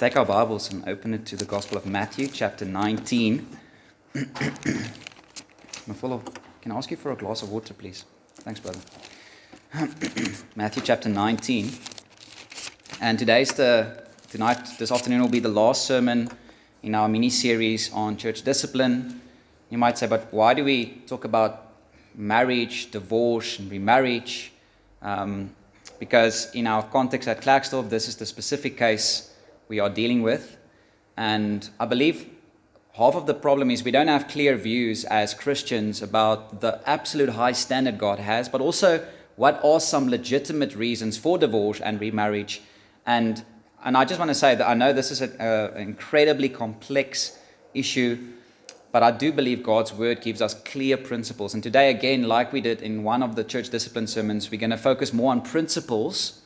take our Bibles and open it to the Gospel of Matthew, chapter 19. I'm full of, can I ask you for a glass of water, please? Thanks, brother. Matthew chapter 19. And today's the, tonight, this afternoon will be the last sermon in our mini series on church discipline. You might say, but why do we talk about marriage, divorce, and remarriage? Um, because in our context at Klerksdorp, this is the specific case we are dealing with. And I believe half of the problem is we don't have clear views as Christians about the absolute high standard God has, but also what are some legitimate reasons for divorce and remarriage. And, and I just want to say that I know this is an incredibly complex issue, but I do believe God's word gives us clear principles. And today, again, like we did in one of the church discipline sermons, we're going to focus more on principles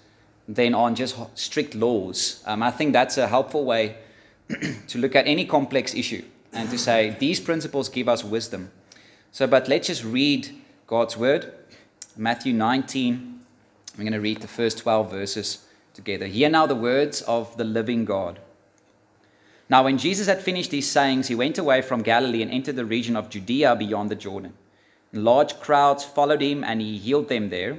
than on just strict laws. Um, I think that's a helpful way to look at any complex issue and to say these principles give us wisdom. So, but let's just read God's word. Matthew 19. I'm going to read the first 12 verses together. Hear now the words of the living God. Now, when Jesus had finished these sayings, he went away from Galilee and entered the region of Judea beyond the Jordan. Large crowds followed him, and he healed them there.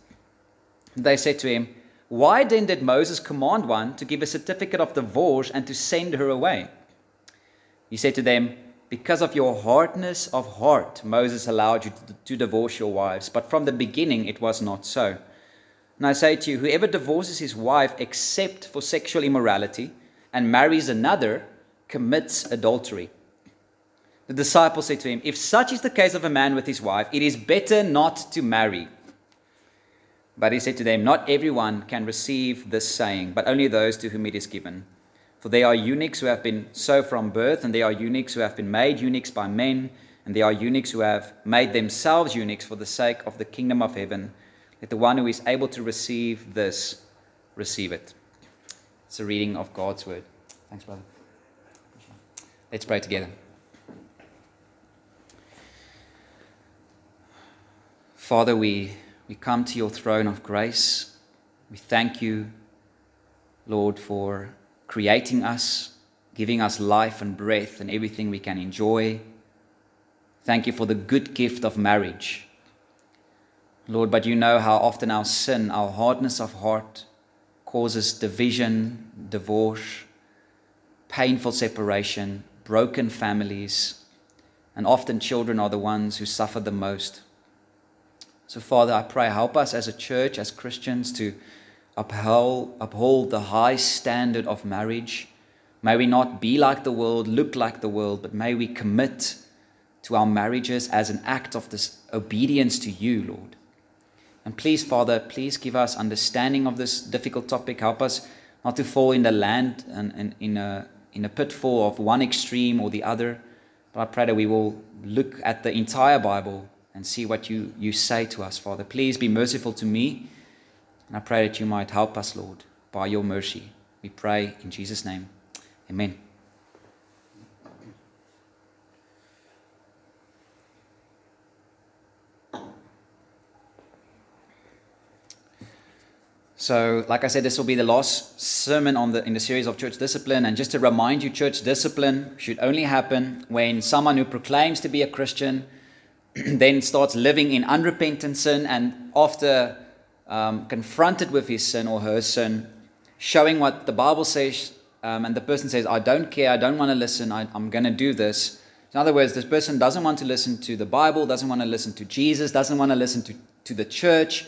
They said to him, Why then did Moses command one to give a certificate of divorce and to send her away? He said to them, Because of your hardness of heart, Moses allowed you to, to divorce your wives, but from the beginning it was not so. And I say to you, whoever divorces his wife except for sexual immorality and marries another commits adultery. The disciples said to him, If such is the case of a man with his wife, it is better not to marry. But he said to them, Not everyone can receive this saying, but only those to whom it is given. For there are eunuchs who have been so from birth, and there are eunuchs who have been made eunuchs by men, and there are eunuchs who have made themselves eunuchs for the sake of the kingdom of heaven. Let the one who is able to receive this receive it. It's a reading of God's word. Thanks, brother. Let's pray together. Father, we we come to your throne of grace. We thank you, Lord, for creating us, giving us life and breath and everything we can enjoy. Thank you for the good gift of marriage. Lord, but you know how often our sin, our hardness of heart, causes division, divorce, painful separation, broken families, and often children are the ones who suffer the most. So, Father, I pray, help us as a church, as Christians, to uphold, uphold the high standard of marriage. May we not be like the world, look like the world, but may we commit to our marriages as an act of this obedience to you, Lord. And please, Father, please give us understanding of this difficult topic. Help us not to fall in the land and, and in, a, in a pitfall of one extreme or the other. But I pray that we will look at the entire Bible and see what you, you say to us, Father. Please be merciful to me. And I pray that you might help us, Lord, by your mercy. We pray in Jesus' name. Amen. So, like I said, this will be the last sermon on the, in the series of church discipline. And just to remind you, church discipline should only happen when someone who proclaims to be a Christian then starts living in unrepentant sin, and after um, confronted with his sin or her sin, showing what the Bible says, um, and the person says, I don't care, I don't want to listen, I, I'm going to do this. In other words, this person doesn't want to listen to the Bible, doesn't want to listen to Jesus, doesn't want to listen to, to the church,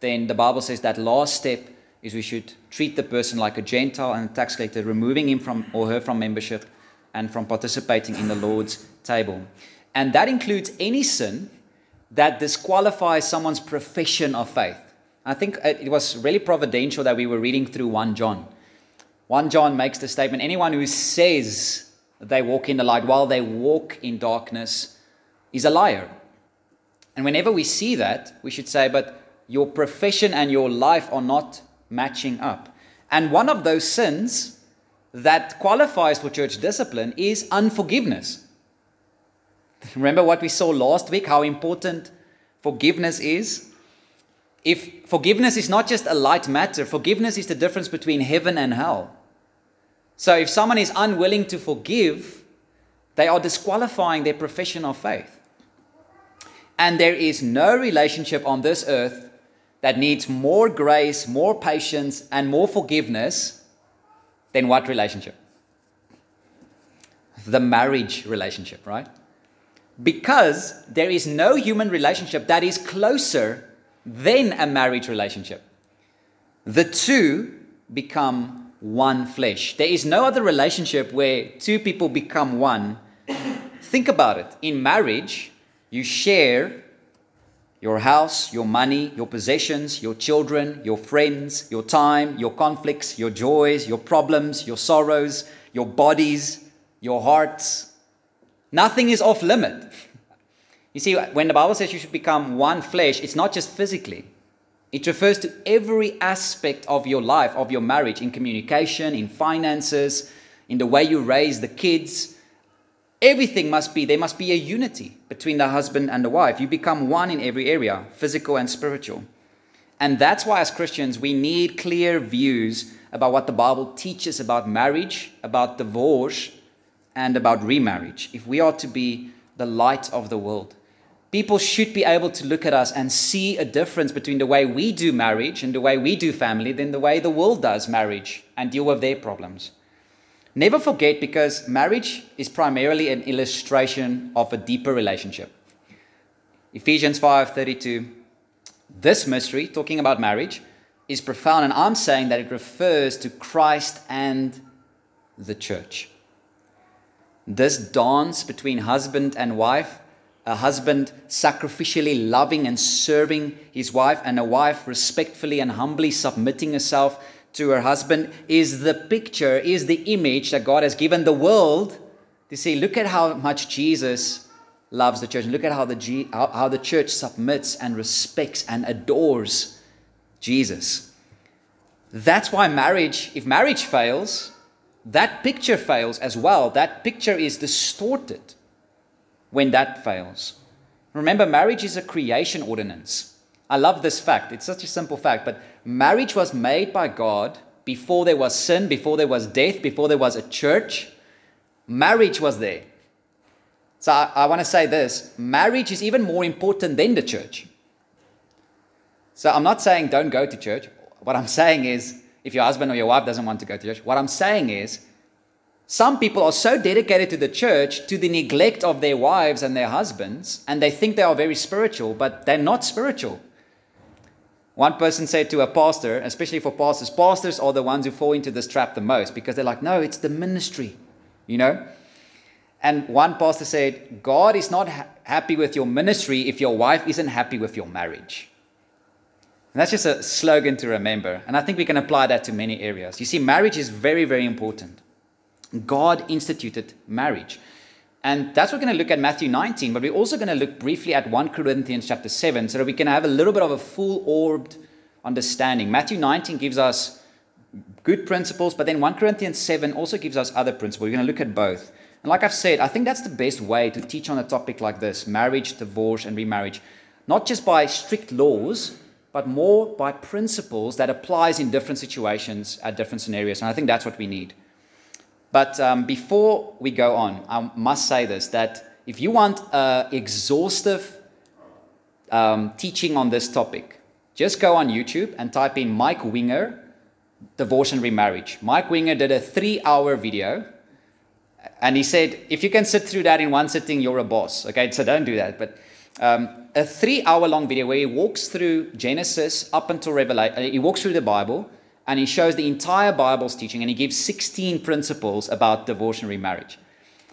then the Bible says that last step is we should treat the person like a Gentile and a tax collector, removing him from or her from membership and from participating in the Lord's table. And that includes any sin that disqualifies someone's profession of faith. I think it was really providential that we were reading through 1 John. 1 John makes the statement anyone who says they walk in the light while they walk in darkness is a liar. And whenever we see that, we should say, but your profession and your life are not matching up. And one of those sins that qualifies for church discipline is unforgiveness. Remember what we saw last week, how important forgiveness is? If forgiveness is not just a light matter, forgiveness is the difference between heaven and hell. So if someone is unwilling to forgive, they are disqualifying their profession of faith. And there is no relationship on this earth that needs more grace, more patience, and more forgiveness than what relationship? The marriage relationship, right? Because there is no human relationship that is closer than a marriage relationship. The two become one flesh. There is no other relationship where two people become one. Think about it. In marriage, you share your house, your money, your possessions, your children, your friends, your time, your conflicts, your joys, your problems, your sorrows, your bodies, your hearts. Nothing is off limit. You see, when the Bible says you should become one flesh, it's not just physically. It refers to every aspect of your life, of your marriage, in communication, in finances, in the way you raise the kids, Everything must be, there must be a unity between the husband and the wife. You become one in every area, physical and spiritual. And that's why, as Christians, we need clear views about what the Bible teaches about marriage, about divorce, and about remarriage. If we are to be the light of the world, people should be able to look at us and see a difference between the way we do marriage and the way we do family than the way the world does marriage and deal with their problems. Never forget because marriage is primarily an illustration of a deeper relationship. Ephesians 5:32 This mystery talking about marriage is profound and I'm saying that it refers to Christ and the church. This dance between husband and wife, a husband sacrificially loving and serving his wife and a wife respectfully and humbly submitting herself to her husband is the picture, is the image that God has given the world to see, look at how much Jesus loves the church. And look at how the, how, how the church submits and respects and adores Jesus. That's why marriage, if marriage fails, that picture fails as well. That picture is distorted when that fails. Remember, marriage is a creation ordinance. I love this fact. It's such a simple fact, but marriage was made by God before there was sin, before there was death, before there was a church. Marriage was there. So I, I want to say this marriage is even more important than the church. So I'm not saying don't go to church. What I'm saying is, if your husband or your wife doesn't want to go to church, what I'm saying is, some people are so dedicated to the church to the neglect of their wives and their husbands, and they think they are very spiritual, but they're not spiritual. One person said to a pastor, especially for pastors, pastors are the ones who fall into this trap the most because they're like, no, it's the ministry, you know? And one pastor said, God is not ha- happy with your ministry if your wife isn't happy with your marriage. And that's just a slogan to remember. And I think we can apply that to many areas. You see, marriage is very, very important. God instituted marriage. And that's what we're going to look at Matthew 19, but we're also going to look briefly at 1 Corinthians chapter 7 so that we can have a little bit of a full orbed understanding. Matthew 19 gives us good principles, but then 1 Corinthians 7 also gives us other principles. We're going to look at both. And like I've said, I think that's the best way to teach on a topic like this marriage, divorce, and remarriage. Not just by strict laws, but more by principles that applies in different situations at different scenarios. And I think that's what we need. But um, before we go on, I must say this that if you want an exhaustive um, teaching on this topic, just go on YouTube and type in Mike Winger, divorce and remarriage. Mike Winger did a three hour video. And he said, if you can sit through that in one sitting, you're a boss. Okay, so don't do that. But um, a three hour long video where he walks through Genesis up until Revelation, he walks through the Bible and he shows the entire Bible's teaching and he gives 16 principles about divorce and remarriage.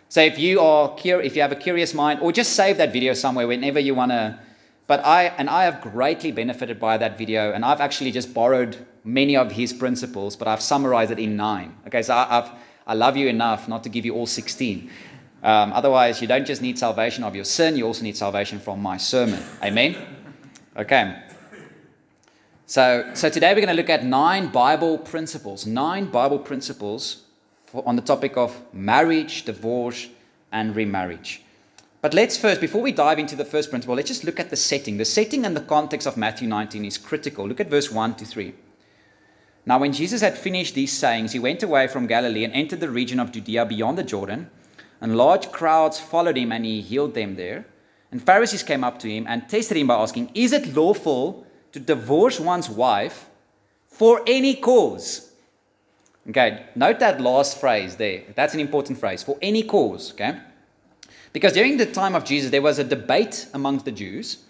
So if you are if you have a curious mind, or just save that video somewhere whenever you want to. But I, and I have greatly benefited by that video, and I've actually just borrowed many of his principles, but I've summarized it in nine. Okay, so I, I've, I love you enough not to give you all 16. Um, otherwise, you don't just need salvation of your sin, you also need salvation from my sermon. Amen? Okay. So, so today we're going to look at nine Bible principles, nine Bible principles for, on the topic of marriage, divorce, and remarriage. But let's first, before we dive into the first principle, let's just look at the setting. The setting and the context of Matthew 19 is critical. Look at verse 1 to 3. Now, when Jesus had finished these sayings, he went away from Galilee and entered the region of Judea beyond the Jordan, and large crowds followed him, and he healed them there. And Pharisees came up to him and tested him by asking, Is it lawful to divorce one's wife for any cause? Okay, note that last phrase there. That's an important phrase. For any cause, okay? Because during the time of Jesus, there was a debate amongst the Jews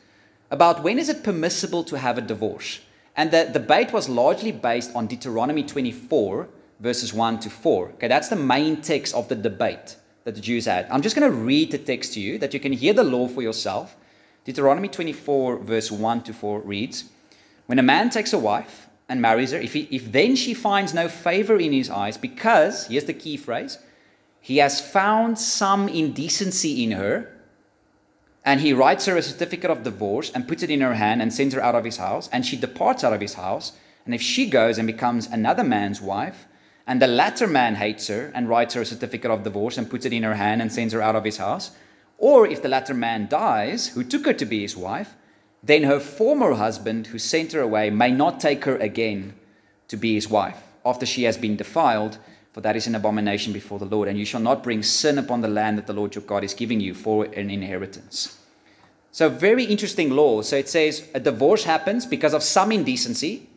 about when is it permissible to have a divorce. And the debate was largely based on Deuteronomy 24, verses 1 to 4. Okay, that's the main text of the debate that the Jews had. I'm just going to read the text to you that you can hear the law for yourself. Deuteronomy 24, verse 1 to 4 reads When a man takes a wife and marries her, if, he, if then she finds no favor in his eyes, because, here's the key phrase, he has found some indecency in her, and he writes her a certificate of divorce and puts it in her hand and sends her out of his house, and she departs out of his house. And if she goes and becomes another man's wife, and the latter man hates her and writes her a certificate of divorce and puts it in her hand and sends her out of his house, or if the latter man dies, who took her to be his wife, then her former husband, who sent her away, may not take her again to be his wife after she has been defiled for that is an abomination before the Lord. And you shall not bring sin upon the land that the Lord your God is giving you for an inheritance. So, very interesting law. So, it says a divorce happens because of some indecency.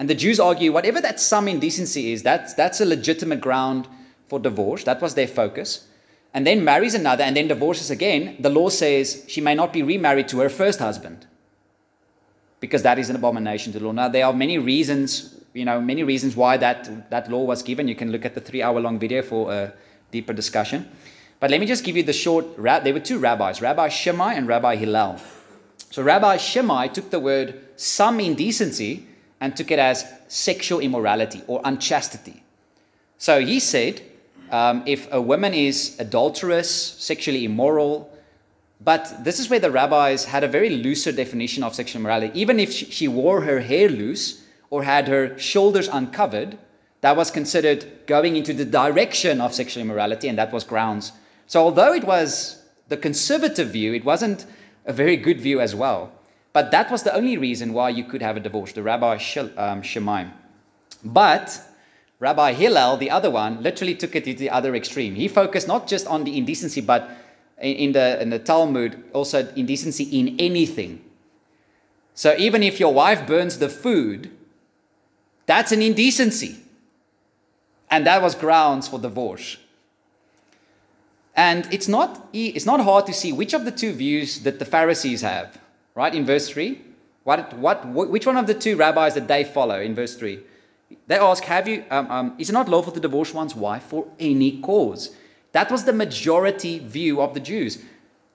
And the Jews argue whatever that some indecency is, that's, that's a legitimate ground for divorce. That was their focus. And then marries another and then divorces again. The law says she may not be remarried to her first husband because that is an abomination to the law. Now, there are many reasons you know, many reasons why that, that law was given. You can look at the three hour long video for a deeper discussion. But let me just give you the short. There were two rabbis, Rabbi Shammai and Rabbi Hillel. So Rabbi Shammai took the word some indecency and took it as sexual immorality or unchastity. So he said, um, if a woman is adulterous, sexually immoral, but this is where the rabbis had a very looser definition of sexual immorality. Even if she wore her hair loose, or had her shoulders uncovered, that was considered going into the direction of sexual immorality, and that was grounds. So, although it was the conservative view, it wasn't a very good view as well. But that was the only reason why you could have a divorce, the Rabbi um, Shammai. But Rabbi Hillel, the other one, literally took it to the other extreme. He focused not just on the indecency, but in the, in the Talmud, also indecency in anything. So even if your wife burns the food, that's an indecency. And that was grounds for divorce. And it's not, it's not hard to see which of the two views that the Pharisees have, right? In verse 3. What, what, which one of the two rabbis that they follow in verse 3? They ask, Have you, um, um, is it not lawful to divorce one's wife for any cause? That was the majority view of the Jews.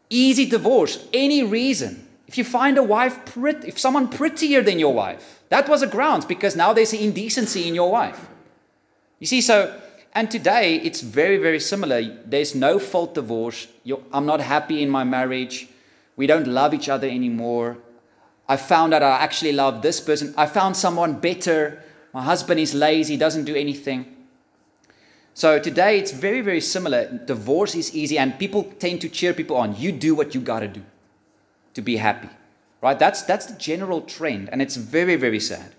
Easy divorce, any reason. If you find a wife, pretty, if someone prettier than your wife, that was a grounds because now there's indecency in your wife. You see, so, and today it's very, very similar. There's no fault divorce. You're, I'm not happy in my marriage. We don't love each other anymore. I found out I actually love this person. I found someone better. My husband is lazy, doesn't do anything. So today it's very, very similar. Divorce is easy, and people tend to cheer people on. You do what you got to do to be happy. Right? That's, that's the general trend, and it's very, very sad.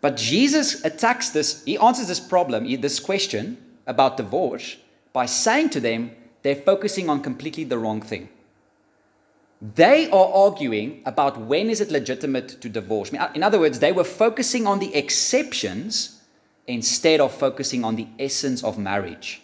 But Jesus attacks this, he answers this problem, this question about divorce, by saying to them, they're focusing on completely the wrong thing. They are arguing about when is it legitimate to divorce. In other words, they were focusing on the exceptions instead of focusing on the essence of marriage.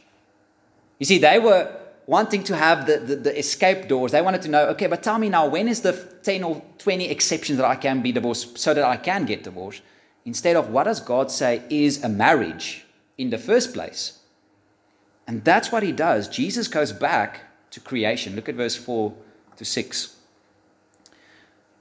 You see, they were wanting to have the, the, the, escape doors. They wanted to know, okay, but tell me now, when is the 10 or 20 exceptions that I can be divorced so that I can get divorced? Instead of what does God say is a marriage in the first place? And that's what he does. Jesus goes back to creation. Look at verse 4 to 6.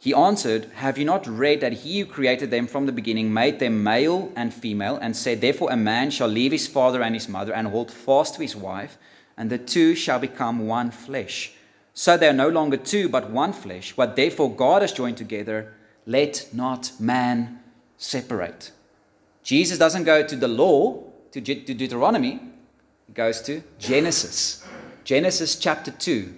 He answered, Have you not read that he who created them from the beginning made them male and female, and said, Therefore a man shall leave his father and his mother and hold fast to his wife, and the two shall become one flesh. So they are no longer two, but one flesh. What therefore God has joined together, let not man separate. Jesus doesn't go to the law, to, to Deuteronomy, he goes to Genesis. Genesis chapter 2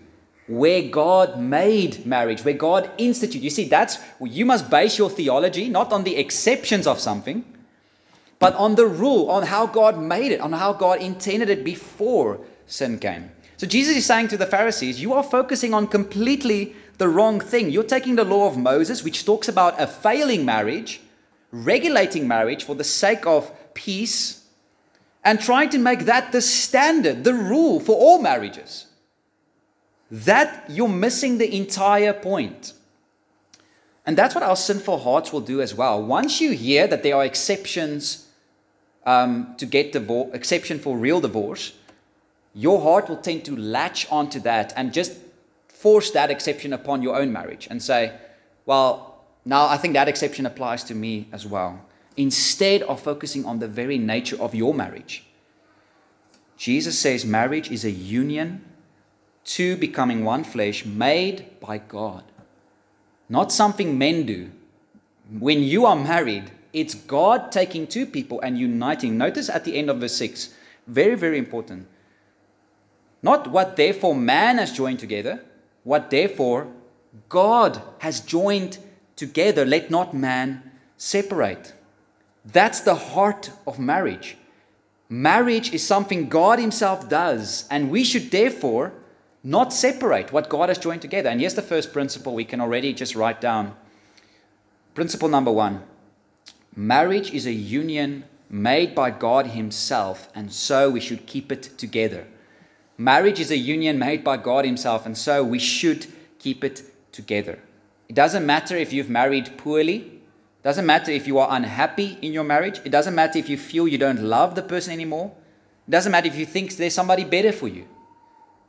where God made marriage, where God instituted. You see, that's you must base your theology not on the exceptions of something, but on the rule, on how God made it, on how God intended it before sin came. So Jesus is saying to the Pharisees, you are focusing on completely the wrong thing. You're taking the law of Moses, which talks about a failing marriage, regulating marriage for the sake of peace, and trying to make that the standard, the rule for all marriages that you're missing the entire point. And that's what our sinful hearts will do as well. Once you hear that there are exceptions um, to get divorce, exception for real divorce, your heart will tend to latch onto that and just force that exception upon your own marriage and say, well, now I think that exception applies to me as well. Instead of focusing on the very nature of your marriage. Jesus says marriage is a union two becoming one flesh, made by God. Not something men do. When you are married, it's God taking two people and uniting. Notice at the end of verse 6, very, very important. Not what therefore man has joined together, what therefore God has joined together, let not man separate. That's the heart of marriage. Marriage is something God Himself does, and we should therefore not separate what God has joined together. And here's the first principle we can already just write down. Principle number one marriage is a union made by God Himself, and so we should keep it together. Marriage is a union made by God Himself, and so we should keep it together. It doesn't matter if you've married poorly. It doesn't matter if you are unhappy in your marriage. It doesn't matter if you feel you don't love the person anymore. It doesn't matter if you think there's somebody better for you.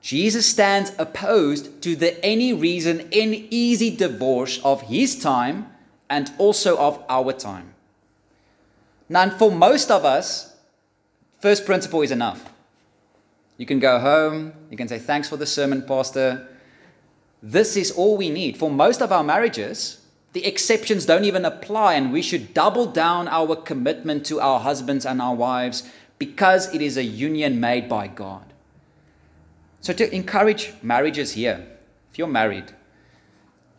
Jesus stands opposed to the any reason, any easy divorce of his time and also of our time. Now, for most of us, first principle is enough. You can go home, you can say, Thanks for the sermon, Pastor. This is all we need. For most of our marriages, the exceptions don't even apply, and we should double down our commitment to our husbands and our wives because it is a union made by God. So, to encourage marriages here, if you're married,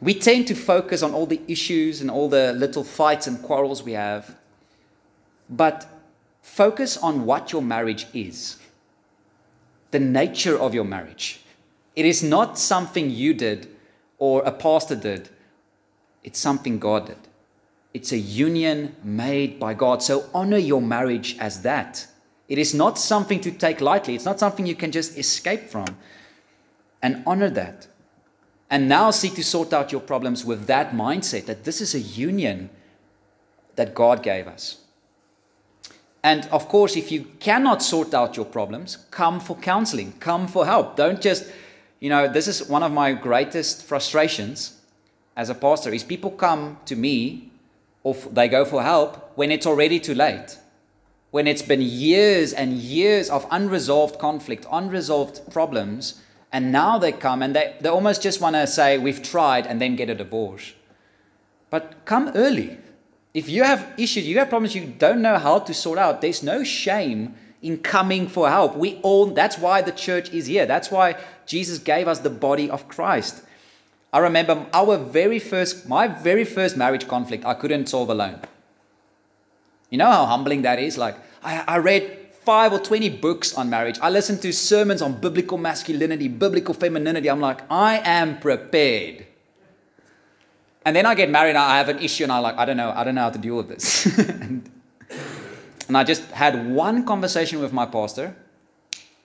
we tend to focus on all the issues and all the little fights and quarrels we have, but focus on what your marriage is the nature of your marriage. It is not something you did or a pastor did, it's something God did. It's a union made by God. So honor your marriage as that. It is not something to take lightly. It's not something you can just escape from. And honor that. And now seek to sort out your problems with that mindset that this is a union that God gave us. And of course, if you cannot sort out your problems, come for counseling, come for help. Don't just, you know, this is one of my greatest frustrations as a pastor is people come to me or they go for help when it's already too late when it's been years and years of unresolved conflict, unresolved problems, and now they come and they, they almost just want to say, We've tried, and then get a divorce. But come early. If you have issues, you have problems you don't know how to sort out, there's no shame in coming for help. We all that's why the church is here. That's why Jesus gave us the body of Christ. I remember our very first my very first marriage conflict I couldn't solve alone. You know how humbling that is? Like, I, I read five or 20 books on marriage. I listened to sermons on biblical masculinity, biblical femininity. I'm like, I am prepared. And then I get married and I have an issue and I'm like, I don't know, I don't know how to deal with this. and, and I just had one conversation with my pastor,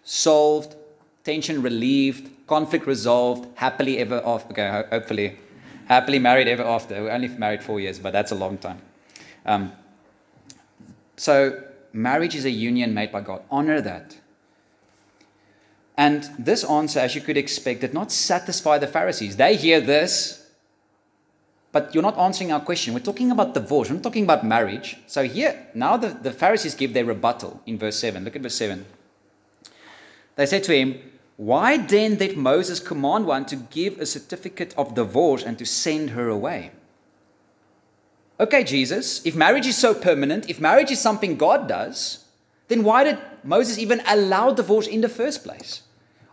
solved, tension relieved, conflict resolved, happily ever after. Okay, hopefully, happily married ever after. We're only married four years, but that's a long time. Um, so, marriage is a union made by God. Honor that. And this answer, as you could expect, did not satisfy the Pharisees. They hear this. but you're not answering our question. We're talking about divorce, we're not talking about marriage. So here, now the, the Pharisees give their rebuttal in verse 7. Look at verse 7. They said to him, Why then did Moses command one to give a certificate of divorce and to send her away? Okay, Jesus, if marriage is so permanent, if marriage is something God does, then why did Moses even allow divorce in the first place?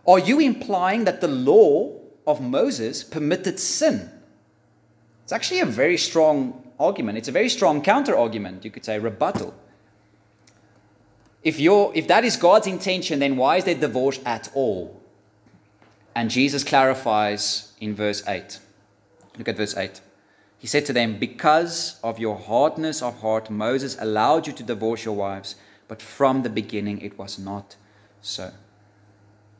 Are you implying that the law of Moses permitted sin? It's actually a very strong argument. It's a very strong counter argument, you could say, rebuttal. If, you're, if that is God's intention, then why is there divorce at all? And Jesus clarifies in verse 8. Look at verse 8. He said to them, Because of your hardness of heart, Moses allowed you to divorce your wives, but from the beginning it was not so.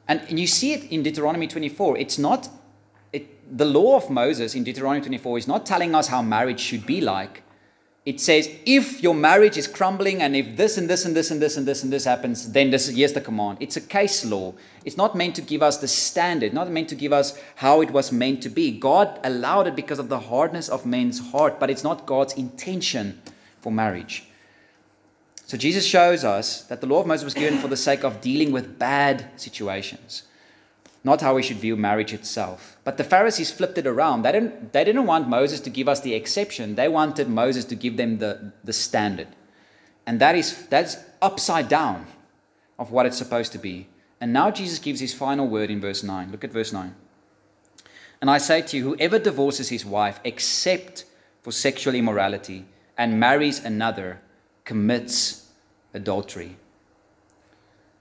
And, you see it in Deuteronomy 24. It's not it, the law of Moses in Deuteronomy 24 is not telling us how marriage should be like. It says if your marriage is crumbling and if this and this and this and this and this and this happens, then this is here's the command. It's a case law. It's not meant to give us the standard, not meant to give us how it was meant to be. God allowed it because of the hardness of men's heart, but it's not God's intention for marriage. So Jesus shows us that the law of Moses was given for the sake of dealing with bad situations not how we should view marriage itself. But the Pharisees flipped it around. They didn't, they didn't want Moses to give us the exception, they wanted Moses to give them the, the standard. And that is that's upside down of what it's supposed to be. And now Jesus gives his final word in verse 9. Look at verse 9. And I say to you, whoever divorces his wife except for sexual immorality and marries another commits adultery.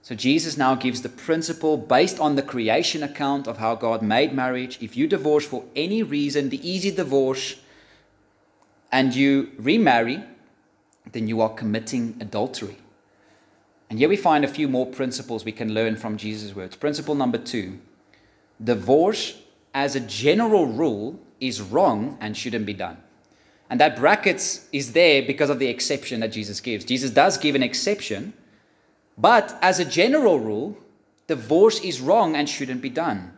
So Jesus now gives the principle based on the creation account of how God made marriage. If you divorce for any reason, the easy divorce, and you remarry, then you are committing adultery. And here we find a few more principles we can learn from Jesus' words. Principle number two divorce, as a general rule, is wrong and shouldn't be done. And that brackets is there because of the exception that Jesus gives. Jesus does give an exception but as a general rule, divorce is wrong and shouldn't be done.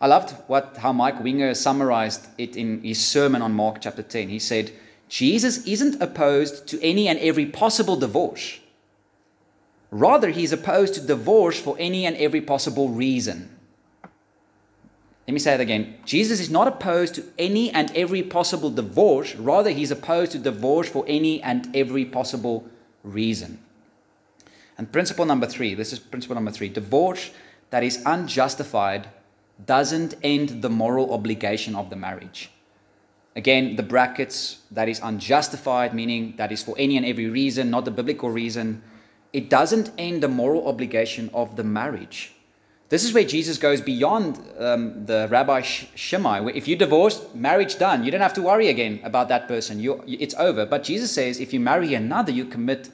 I loved what how Mike Winger summarized it in his sermon on Mark chapter 10. He said, Jesus isn't opposed to any and every possible divorce. Rather, he's opposed to divorce for any and every possible reason. Let me say it again. Jesus is not opposed to any and every possible divorce. Rather, he's opposed to divorce for any and every possible reason. And principle number three this is principle number three divorce that is unjustified doesn't end the moral obligation of the marriage. Again, the brackets that is unjustified, meaning that is for any and every reason, not the biblical reason, it doesn't end the moral obligation of the marriage. This is where Jesus goes beyond um, the Rabbi Shammai. Where if you divorce, marriage done. You don't have to worry again about that person. You, it's over. But Jesus says if you marry another, you commit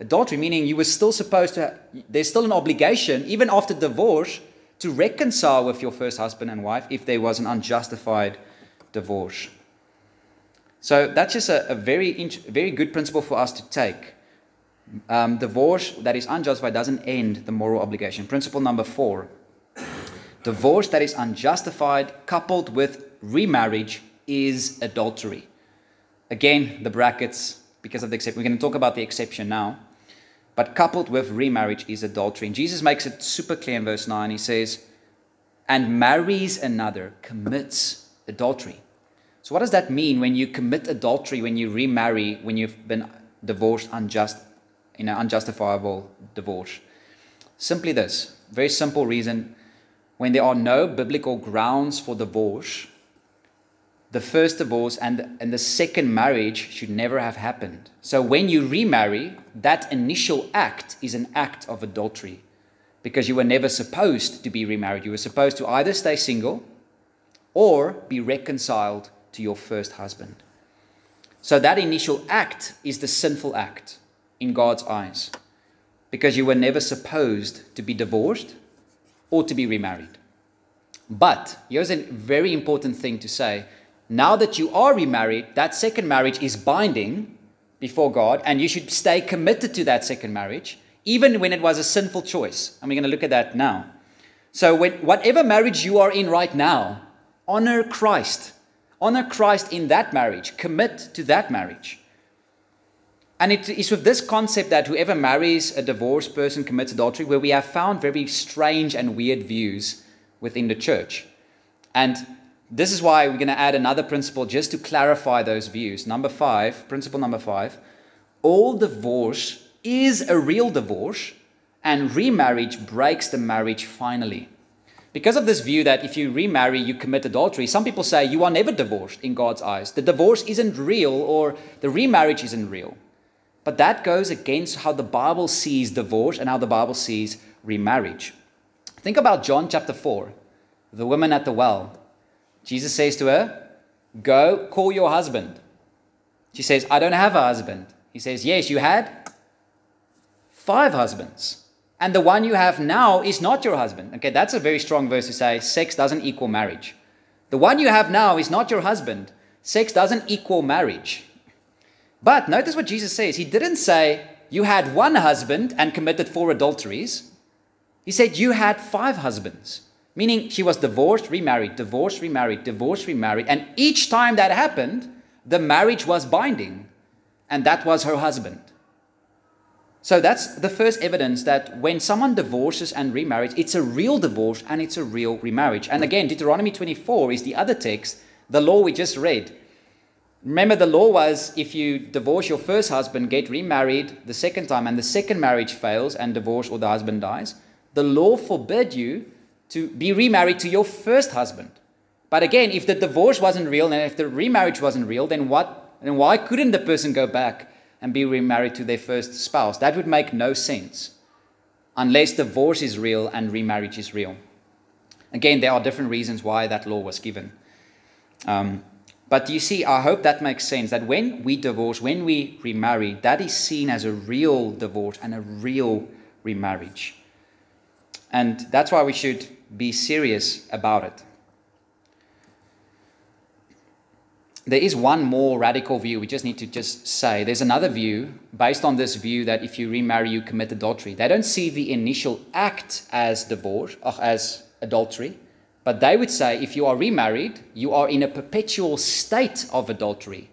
Adultery, meaning you were still supposed to, there's still an obligation, even after divorce, to reconcile with your first husband and wife if there was an unjustified divorce. So that's just a, a very, very good principle for us to take. Um, divorce that is unjustified doesn't end the moral obligation. Principle number four divorce that is unjustified coupled with remarriage is adultery. Again, the brackets, because of the exception. We're going to talk about the exception now but coupled with remarriage is adultery. And Jesus makes it super clear in verse 9. He says, and marries another commits adultery. So, what does that mean when you commit adultery, when you remarry, when you've been divorced unjust, in an unjustifiable divorce? Simply this very simple reason when there are no biblical grounds for divorce, the first divorce and, and the second marriage should never have happened. So when you remarry, that initial act is an act of adultery because you were never supposed to be remarried. You were supposed to either stay single or be reconciled to your first husband. So that initial act is the sinful act in God's eyes because you were never supposed to be divorced or to be remarried. But here's a very important thing to say now that you are remarried, that second marriage is binding before God, and you should stay committed to that second marriage, even when it was a sinful choice. And we're going to look at that now. So, when, whatever marriage you are in right now, honor Christ Honor Christ in that marriage. Commit to that marriage. And it is with this concept that whoever marries a divorced person commits adultery, where we have found very strange and weird views within the church. And this is why we're going to add another principle just to clarify those views. Number five, principle number five all divorce is a real divorce, and remarriage breaks the marriage finally. Because of this view that if you remarry, you commit adultery, some people say you are never divorced in God's eyes. The divorce isn't real or the remarriage isn't real. But that goes against how the Bible sees divorce and how the Bible sees remarriage. Think about John chapter 4, the woman at the well. Jesus says to her, Go call your husband. She says, I don't have a husband. He says, Yes, you had five husbands. And the one you have now is not your husband. Okay, that's a very strong verse to say sex doesn't equal marriage. The one you have now is not your husband. Sex doesn't equal marriage. But notice what Jesus says. He didn't say, You had one husband and committed four adulteries. He said, You had five husbands. Meaning she was divorced, remarried, divorced, remarried, divorced, remarried. And each time that happened, the marriage was binding. And that was her husband. So that's the first evidence that when someone divorces and remarries, it's a real divorce and it's a real remarriage. And again, Deuteronomy 24 is the other text, the law we just read. Remember, the law was if you divorce your first husband, get remarried the second time, and the second marriage fails and divorce or the husband dies, the law forbid you to be remarried to your first husband. But again, if the divorce wasn't real and if the remarriage wasn't real, then what? Then why couldn't the person go back and be remarried to their first spouse? That would make no sense, unless divorce is real and remarriage is real. Again, there are different reasons why that law was given. Um, but you see, I hope that makes sense that when we divorce, when we remarry, that is seen as a real divorce and a real remarriage. And that's why we should be serious about it. There is one more radical view we just need to just say. There's another view based on this view that if you remarry, you commit adultery. They don't see the initial act as divorce, or as adultery but they would say if you are remarried, you are in a perpetual state of adultery.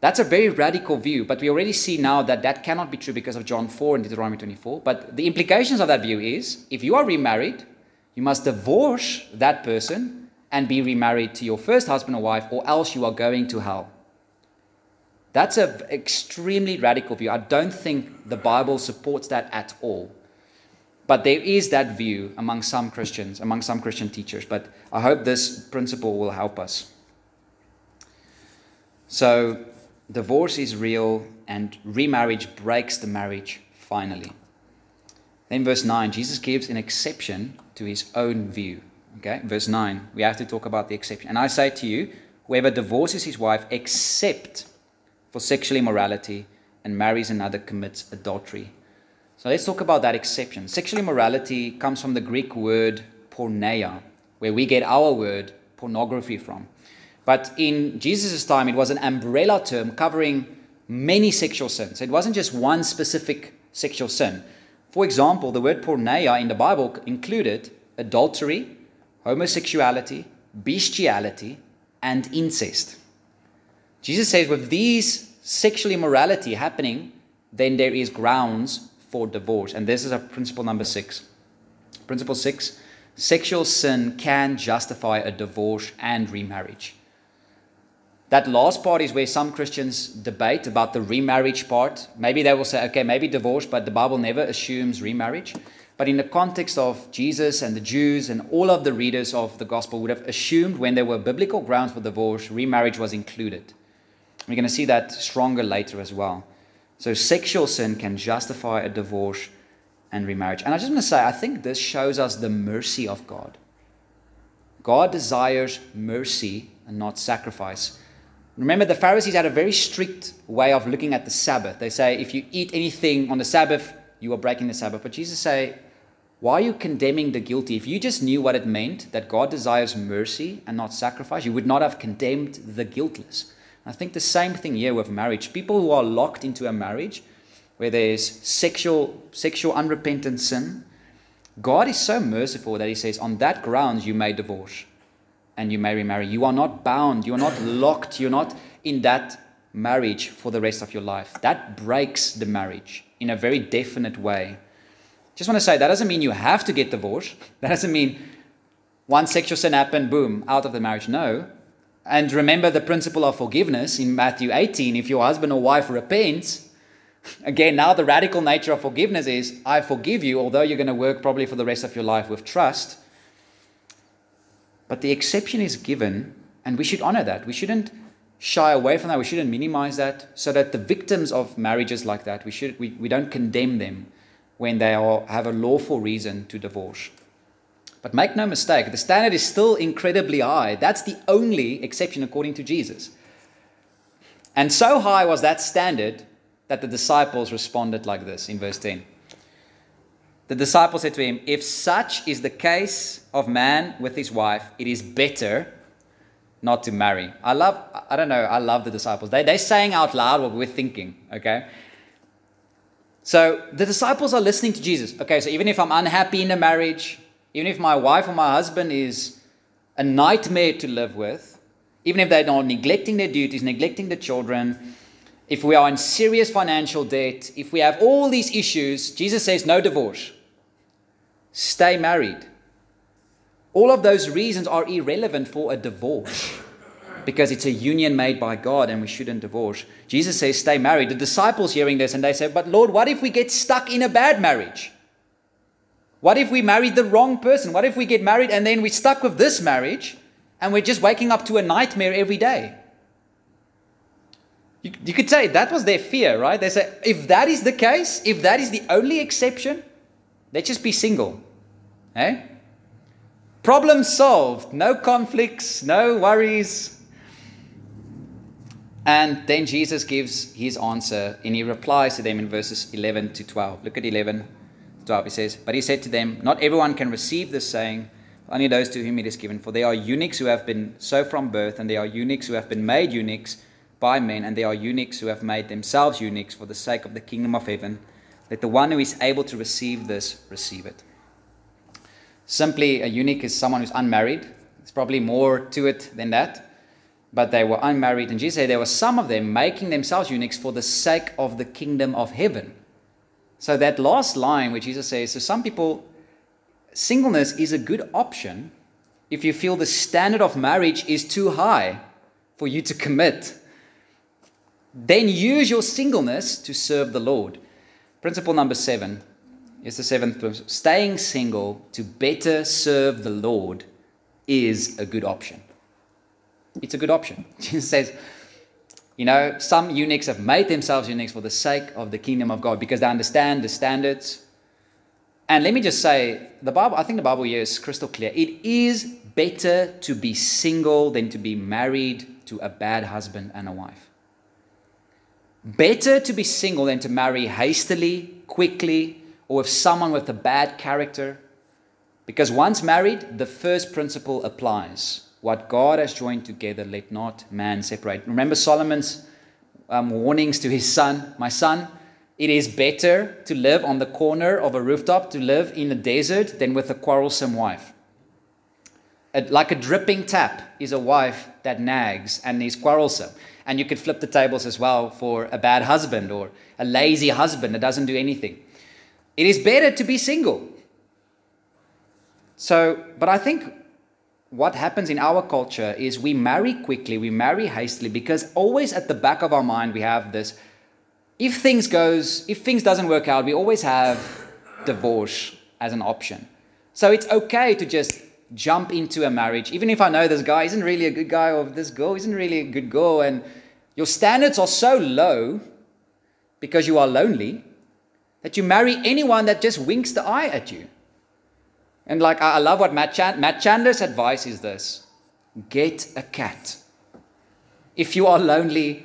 That's a very radical view, but we already see now that that cannot be true because of John 4 and Deuteronomy 24. But the implications of that view is if you are remarried, you must divorce that person and be remarried to your first husband or wife, or else you are going to hell. That's an extremely radical view. I don't think the Bible supports that at all. But there is that view among some Christians, among some Christian teachers. But I hope this principle will help us. So, divorce is real, and remarriage breaks the marriage finally. Then, verse 9, Jesus gives an exception to his own view. Okay, verse 9, we have to talk about the exception. And I say to you, whoever divorces his wife except for sexual immorality and marries another commits adultery. So let's talk about that exception. Sexual immorality comes from the Greek word porneia, where we get our word pornography from. But in Jesus' time, it was an umbrella term covering many sexual sins. It wasn't just one specific sexual sin. For example, the word porneia in the Bible included adultery, homosexuality, bestiality, and incest. Jesus says, with these sexual immorality happening, then there is grounds for divorce. And this is a principle number six. Principle six sexual sin can justify a divorce and remarriage. That last part is where some Christians debate about the remarriage part. Maybe they will say, okay, maybe divorce, but the Bible never assumes remarriage. But in the context of Jesus and the Jews and all of the readers of the gospel would have assumed when there were biblical grounds for divorce, remarriage was included. We're going to see that stronger later as well. So sexual sin can justify a divorce and remarriage. And I just want to say, I think this shows us the mercy of God. God desires mercy and not sacrifice. Remember, the Pharisees had a very strict way of looking at the Sabbath. They say, if you eat anything on the Sabbath, you are breaking the Sabbath. But Jesus say, why are you condemning the guilty? If you just knew what it meant that God desires mercy and not sacrifice, you would not have condemned the guiltless. I think the same thing here with marriage. People who are locked into a marriage where there's sexual, sexual unrepentant sin, God is so merciful that He says, on that grounds you may divorce. And you may remarry. You are not bound, you are not locked, you're not in that marriage for the rest of your life. That breaks the marriage in a very definite way. Just want to say that doesn't mean you have to get divorced. That doesn't mean one sexual sin happened, boom, out of the marriage. No. And remember the principle of forgiveness in Matthew 18. If your husband or wife repents, again, now the radical nature of forgiveness is I forgive you, although you're going to work probably for the rest of your life with trust. But the exception is given, and we should honor that. We shouldn't shy away from that. We shouldn't minimize that. So that the victims of marriages like that, we, should, we, we don't condemn them when they are, have a lawful reason to divorce. But make no mistake, the standard is still incredibly high. That's the only exception according to Jesus. And so high was that standard that the disciples responded like this in verse 10. The disciples said to him, If such is the case of man with his wife, it is better not to marry. I love, I don't know, I love the disciples. They, they're saying out loud what we're thinking, okay? So the disciples are listening to Jesus. Okay, so even if I'm unhappy in a marriage, even if my wife or my husband is a nightmare to live with, even if they're not neglecting their duties, neglecting the children, if we are in serious financial debt, if we have all these issues, Jesus says no divorce stay married. All of those reasons are irrelevant for a divorce because it's a union made by God and we shouldn't divorce. Jesus says, stay married. The disciples hearing this and they say, but Lord, what if we get stuck in a bad marriage? What if we married the wrong person? What if we get married and then we're stuck with this marriage and we're just waking up to a nightmare every day? You, you could say that was their fear, right? They say, if that is the case, if that is the only exception, Let's just be single. Eh? Problem solved. No conflicts, no worries. And then Jesus gives his answer and he replies to them in verses 11 to 12. Look at 11 to 12. He says, But he said to them, Not everyone can receive this saying, only those to whom it is given. For there are eunuchs who have been so from birth, and there are eunuchs who have been made eunuchs by men, and there are eunuchs who have made themselves eunuchs for the sake of the kingdom of heaven. Let the one who is able to receive this receive it. Simply, a eunuch is someone who's unmarried. There's probably more to it than that. But they were unmarried. And Jesus said there were some of them making themselves eunuchs for the sake of the kingdom of heaven. So, that last line where Jesus says, so some people, singleness is a good option if you feel the standard of marriage is too high for you to commit. Then use your singleness to serve the Lord. Principle number seven is the seventh principle. Staying single to better serve the Lord is a good option. It's a good option. Jesus says, you know, some eunuchs have made themselves eunuchs for the sake of the kingdom of God because they understand the standards. And let me just say, the Bible, I think the Bible here is crystal clear. It is better to be single than to be married to a bad husband and a wife. Better to be single than to marry hastily, quickly, or with someone with a bad character. Because once married, the first principle applies. What God has joined together, let not man separate. Remember Solomon's um, warnings to his son My son, it is better to live on the corner of a rooftop, to live in a desert, than with a quarrelsome wife. A, like a dripping tap is a wife that nags and is quarrelsome. And you could flip the tables as well for a bad husband or a lazy husband that doesn't do anything. It is better to be single. So, but I think what happens in our culture is we marry quickly, we marry hastily because always at the back of our mind we have this if things goes if things doesn't work out, we always have divorce as an option. So it's okay to just jump into a marriage even if I know this guy isn't really a good guy or this girl isn't really a good girl and your standards are so low because you are lonely that you marry anyone that just winks the eye at you. And like, I love what Matt, Chan- Matt Chandler's advice is this get a cat. If you are lonely,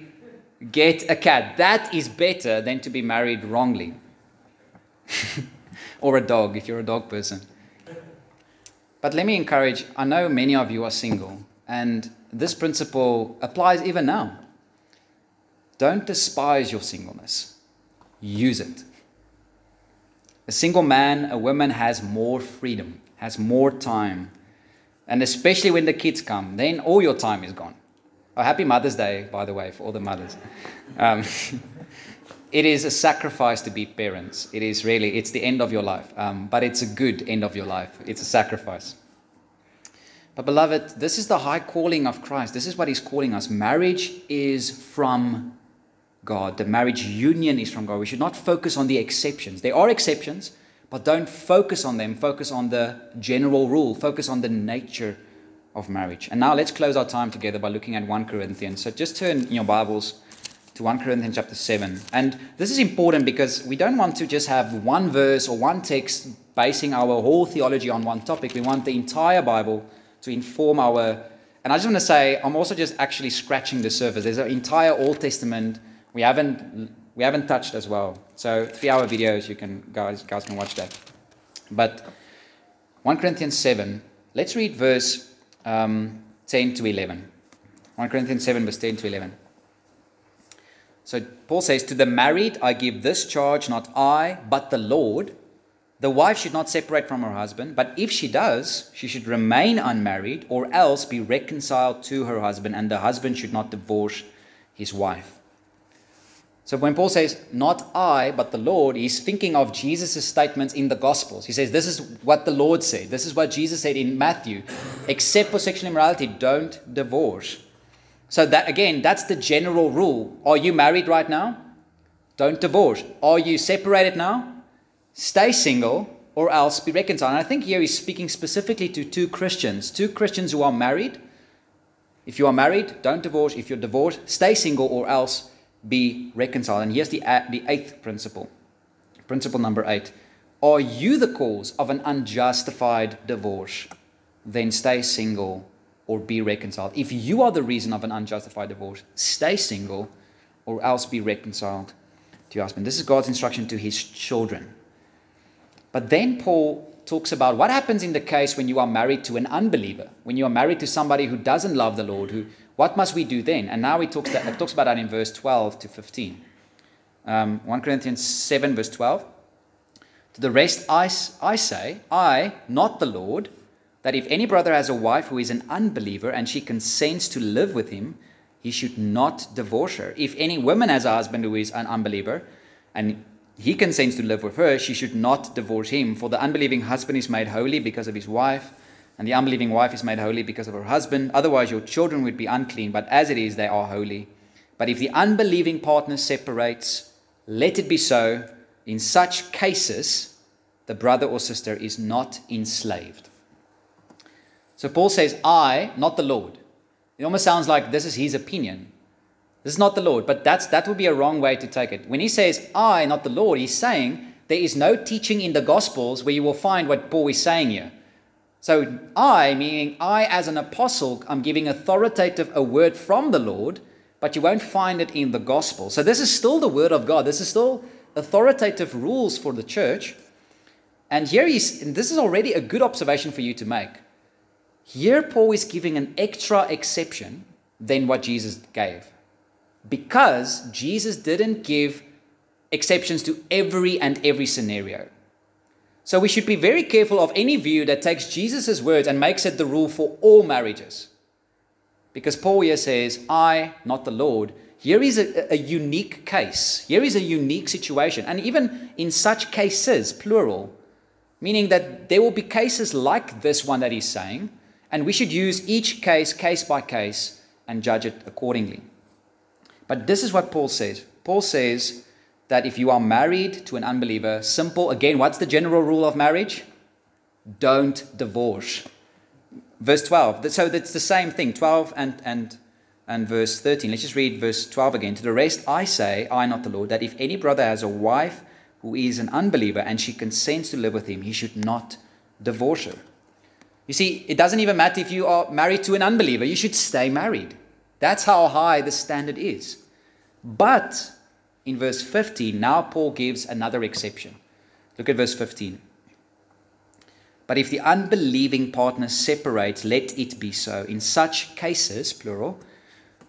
get a cat. That is better than to be married wrongly. or a dog, if you're a dog person. But let me encourage I know many of you are single, and this principle applies even now. Don't despise your singleness, use it. A single man, a woman has more freedom, has more time. And especially when the kids come, then all your time is gone. Oh, happy Mother's Day, by the way, for all the mothers. Um, it is a sacrifice to be parents. It is really, it's the end of your life. Um, but it's a good end of your life. It's a sacrifice. But, beloved, this is the high calling of Christ. This is what He's calling us. Marriage is from God. The marriage union is from God. We should not focus on the exceptions. There are exceptions, but don't focus on them. Focus on the general rule. Focus on the nature of marriage. And now let's close our time together by looking at 1 Corinthians. So just turn in your Bibles to 1 Corinthians chapter 7. And this is important because we don't want to just have one verse or one text basing our whole theology on one topic. We want the entire Bible to inform our. And I just want to say, I'm also just actually scratching the surface. There's an entire Old Testament we haven't we haven't touched as well. So three-hour videos, you can guys guys can watch that. But 1 Corinthians 7. Let's read verse um, 10 to 11. 1 Corinthians 7, verse 10 to 11. So Paul says, To the married I give this charge, not I, but the Lord the wife should not separate from her husband, but if she does, she should remain unmarried or else be reconciled to her husband, and the husband should not divorce his wife. So when Paul says, not I, but the Lord, he's thinking of Jesus' statements in the Gospels. He says, This is what the Lord said. This is what Jesus said in Matthew. Except for sexual immorality, don't divorce. So that again, that's the general rule. Are you married right now? Don't divorce. Are you separated now? stay single or else be reconciled. And I think here he's speaking specifically to two Christians, two Christians who are married. If you are married, don't divorce. If you're divorced, stay single or else be reconciled. And here's the, uh, the eighth principle. Principle number eight. Are you the cause of an unjustified divorce? Then stay single or be reconciled. If you are the reason of an unjustified divorce, stay single or else be reconciled to your husband. This is God's instruction to his children. But then Paul talks about what happens in the case when you are married to an unbeliever, when you are married to somebody who doesn't love the Lord, who what must we do then? And now he talks, that, talks about that in verse 12 to 15. Um, 1 Corinthians 7, verse 12. To the rest I, I say, I, not the Lord, that if any brother has a wife who is an unbeliever and she consents to live with him, he should not divorce her. If any woman has a husband who is an unbeliever and he consents to live with her, she should not divorce him. For the unbelieving husband is made holy because of his wife, and the unbelieving wife is made holy because of her husband. Otherwise, your children would be unclean, but as it is, they are holy. But if the unbelieving partner separates, let it be so. In such cases, the brother or sister is not enslaved. So Paul says, I, not the Lord. It almost sounds like this is his opinion. This is not the Lord, but that's, that would be a wrong way to take it. When he says, I, not the Lord, he's saying there is no teaching in the Gospels where you will find what Paul is saying here. So, I, meaning I as an apostle, I'm giving authoritative a word from the Lord, but you won't find it in the Gospel. So, this is still the word of God. This is still authoritative rules for the church. And here he's, and this is already a good observation for you to make. Here, Paul is giving an extra exception than what Jesus gave because Jesus didn't give exceptions to every and every scenario. So we should be very careful of any view that takes Jesus' words and makes it the rule for all marriages. Because Paul here says, I, not the Lord. Here is a, a unique case. Here is a unique situation. And even in such cases, plural, meaning that there will be cases like this one that he's saying, and we should use each case, case by case, and judge it accordingly. But this is what Paul says. Paul says that if you are married to an unbeliever, simple, again, what's the general rule of marriage? Don't divorce. Verse 12. So that's the same thing, 12 and, and, and verse 13. Let's just read verse 12 again. To the rest I say, I, not the Lord, that if any brother has a wife who is an unbeliever and she consents to live with him, he should not divorce her. You see, it doesn't even matter if you are married to an unbeliever, you should stay married. That's how high the standard is. But in verse 15, now Paul gives another exception. Look at verse 15. But if the unbelieving partner separates, let it be so. In such cases, plural,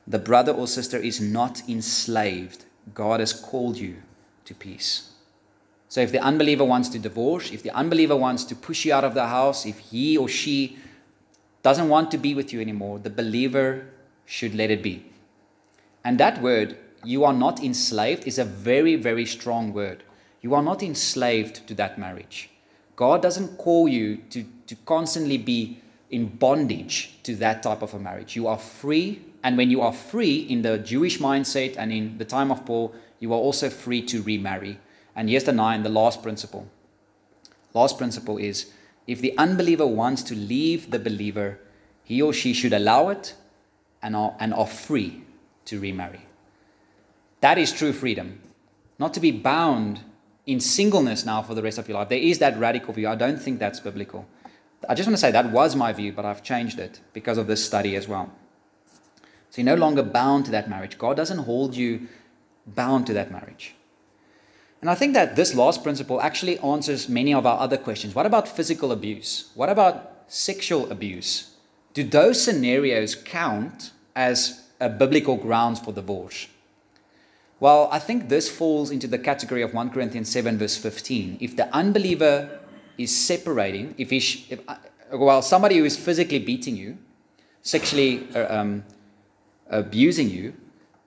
the brother or sister is not enslaved. God has called you to peace. So if the unbeliever wants to divorce, if the unbeliever wants to push you out of the house, if he or she doesn't want to be with you anymore, the believer should let it be. And that word, you are not enslaved, is a very, very strong word. You are not enslaved to that marriage. God doesn't call you to, to constantly be in bondage to that type of a marriage. You are free, and when you are free in the Jewish mindset and in the time of Paul, you are also free to remarry. And here's the nine, the last principle. Last principle is if the unbeliever wants to leave the believer, he or she should allow it and are, and are free to remarry. That is true freedom. Not to be bound in singleness now for the rest of your life. There is that radical view. I don't think that's biblical. I just want to say that was my view, but I've changed it because of this study as well. So you're no longer bound to that marriage. God doesn't hold you bound to that marriage. And I think that this last principle actually answers many of our other questions. What about physical abuse? What about sexual abuse? Do those scenarios count as a biblical grounds for divorce? Well, I think this falls into the category of 1 Corinthians 7, verse 15. If the unbeliever is separating, if he, if, uh, well, somebody who is physically beating you, sexually uh, um, abusing you,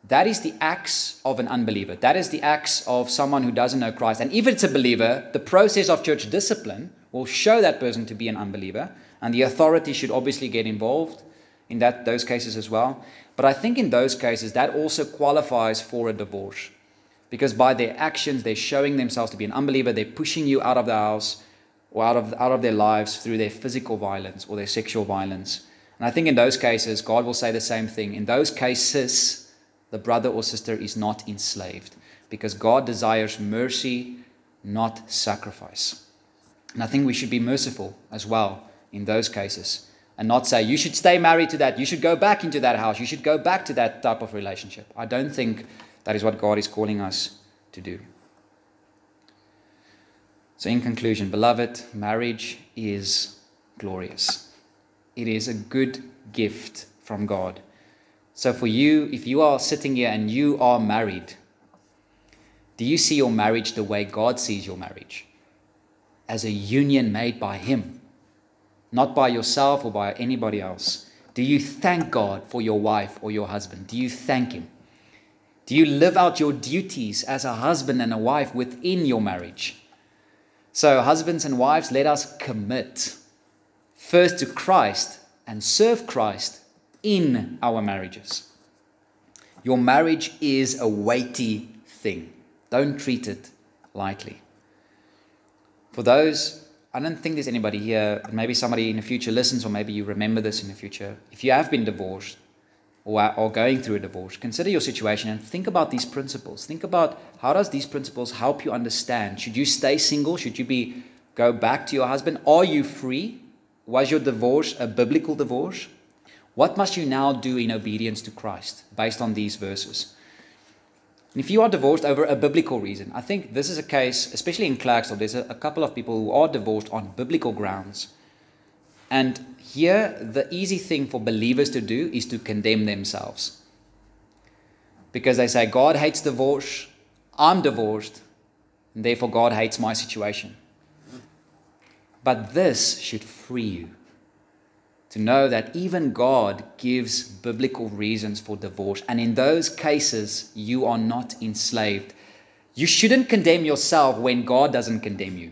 that is the acts of an unbeliever. That is the acts of someone who doesn't know Christ. And if it's a believer, the process of church discipline will show that person to be an unbeliever. And the authority should obviously get involved in that, those cases as well. But I think in those cases, that also qualifies for a divorce. Because by their actions, they're showing themselves to be an unbeliever. They're pushing you out of the house or out of, out of their lives through their physical violence or their sexual violence. And I think in those cases, God will say the same thing. In those cases, the brother or sister is not enslaved because God desires mercy, not sacrifice. And I think we should be merciful as well in those cases and not say, you should stay married to that, you should go back into that house, you should go back to that type of relationship. I don't think that is what God is calling us to do. So, in conclusion, beloved, marriage is glorious. It is a good gift from God. So, for you, if you are sitting here and you are married, do you see your marriage the way God sees your marriage? As a union made by Him not by yourself or by anybody else? Do you thank God for your wife or your husband? Do you thank Him? Do you live out your duties as a husband and a wife within your marriage? So, husbands and wives, let us commit first to Christ and serve Christ in our marriages. Your marriage is a weighty thing. Don't treat it lightly. For those I don't think there's anybody here, maybe somebody in the future listens, or maybe you remember this in the future. If you have been divorced or, or going through a divorce, consider your situation and think about these principles. Think about how does these principles help you understand? Should you stay single? Should you be go back to your husband? Are you free? Was your divorce a biblical divorce? What must you now do in obedience to Christ based on these verses? And if you are divorced over a biblical reason, I think this is a case, especially in Clarksville, there's a, a couple of people who are divorced on biblical grounds. And here, the easy thing for believers to do is to condemn themselves. Because they say, God hates divorce, I'm divorced, and therefore God hates my situation. But this should free you to know that even God gives biblical reasons for divorce. And in those cases, you are not enslaved. You shouldn't condemn yourself when God doesn't condemn you.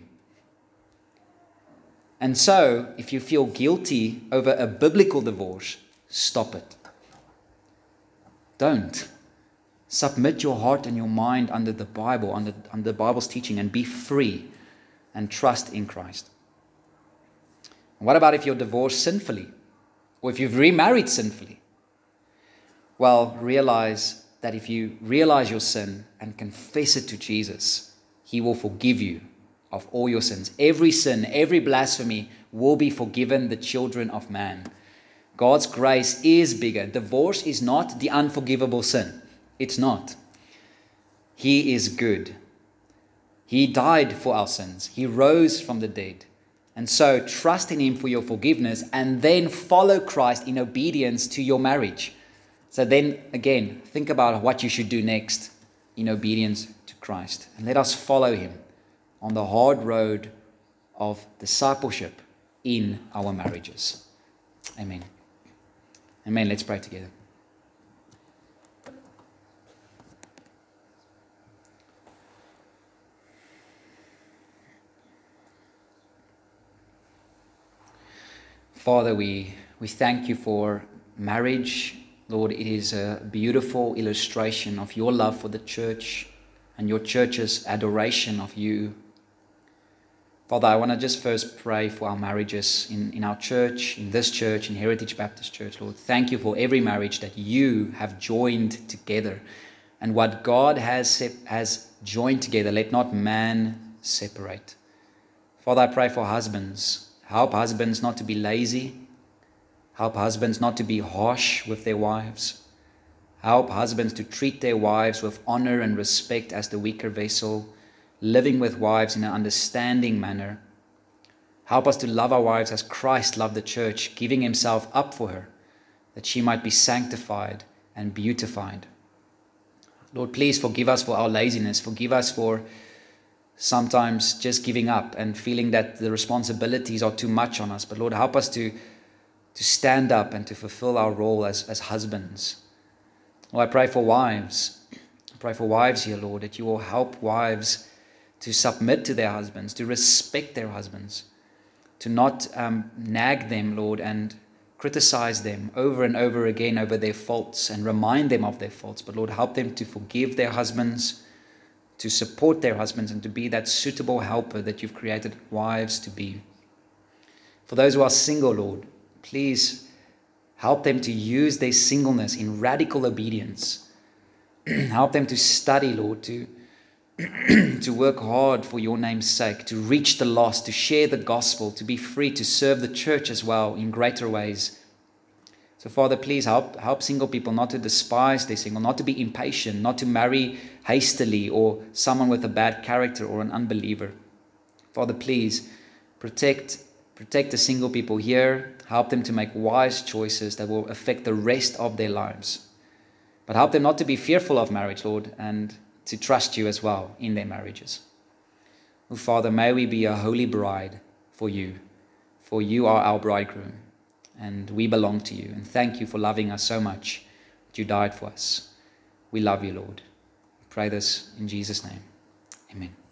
And so, if you feel guilty over a biblical divorce, stop it. Don't. Submit your heart and your mind under the Bible, under, under the Bible's teaching, and be free and trust in Christ. What about if you're divorced sinfully? Or if you've remarried sinfully? Well, realize that if you realize your sin and confess it to Jesus, He will forgive you of all your sins. Every sin, every blasphemy will be forgiven the children of man. God's grace is bigger. Divorce is not the unforgivable sin. It's not. He is good. He died for our sins. He rose from the dead. And so trust in Him for your forgiveness and then follow Christ in obedience to your marriage. So then again, think about what you should do next in obedience to Christ. And let us follow Him on the hard road of discipleship in our marriages. Amen. Amen. Let's pray together. Father, we, we thank you for marriage. Lord, it is a beautiful illustration of your love for the church and your church's adoration of you. Father, I want to just first pray for our marriages in, in our church, in this church, in Heritage Baptist Church. Lord, thank you for every marriage that you have joined together. And what God has, has joined together, let not man separate. Father, I pray for husbands. Help husbands not to be lazy. Help husbands not to be harsh with their wives. Help husbands to treat their wives with honor and respect as the weaker vessel, living with wives in an understanding manner. Help us to love our wives as Christ loved the church, giving himself up for her, that she might be sanctified and beautified. Lord, please forgive us for our laziness. Forgive us for sometimes just giving up and feeling that the responsibilities are too much on us. But Lord, help us to, to stand up and to fulfill our role as, as husbands Lord, I pray for wives. I pray for wives here, Lord, that you will help wives to submit to their husbands, to respect their husbands, to not um, nag them, Lord, and criticize them over and over again over their faults and remind them of their faults. But Lord, help them to forgive their husbands, to support their husbands, and to be that suitable helper that you've created wives to be. For those who are single, Lord, please Help them to use their singleness in radical obedience. Help them to study, Lord, to, to work hard for your name's sake, to reach the lost, to share the gospel, to be free to serve the church as well in greater ways. So, Father, please help, help single people not to despise their single, not to be impatient, not to marry hastily or someone with a bad character or an unbeliever. Father, please protect Protect the single people here. Help them to make wise choices that will affect the rest of their lives. But help them not to be fearful of marriage, Lord, and to trust you as well in their marriages. Oh, Father, may we be a holy bride for you, for you are our bridegroom, and we belong to you. And thank you for loving us so much that you died for us. We love you, Lord. We pray this in Jesus' name. Amen.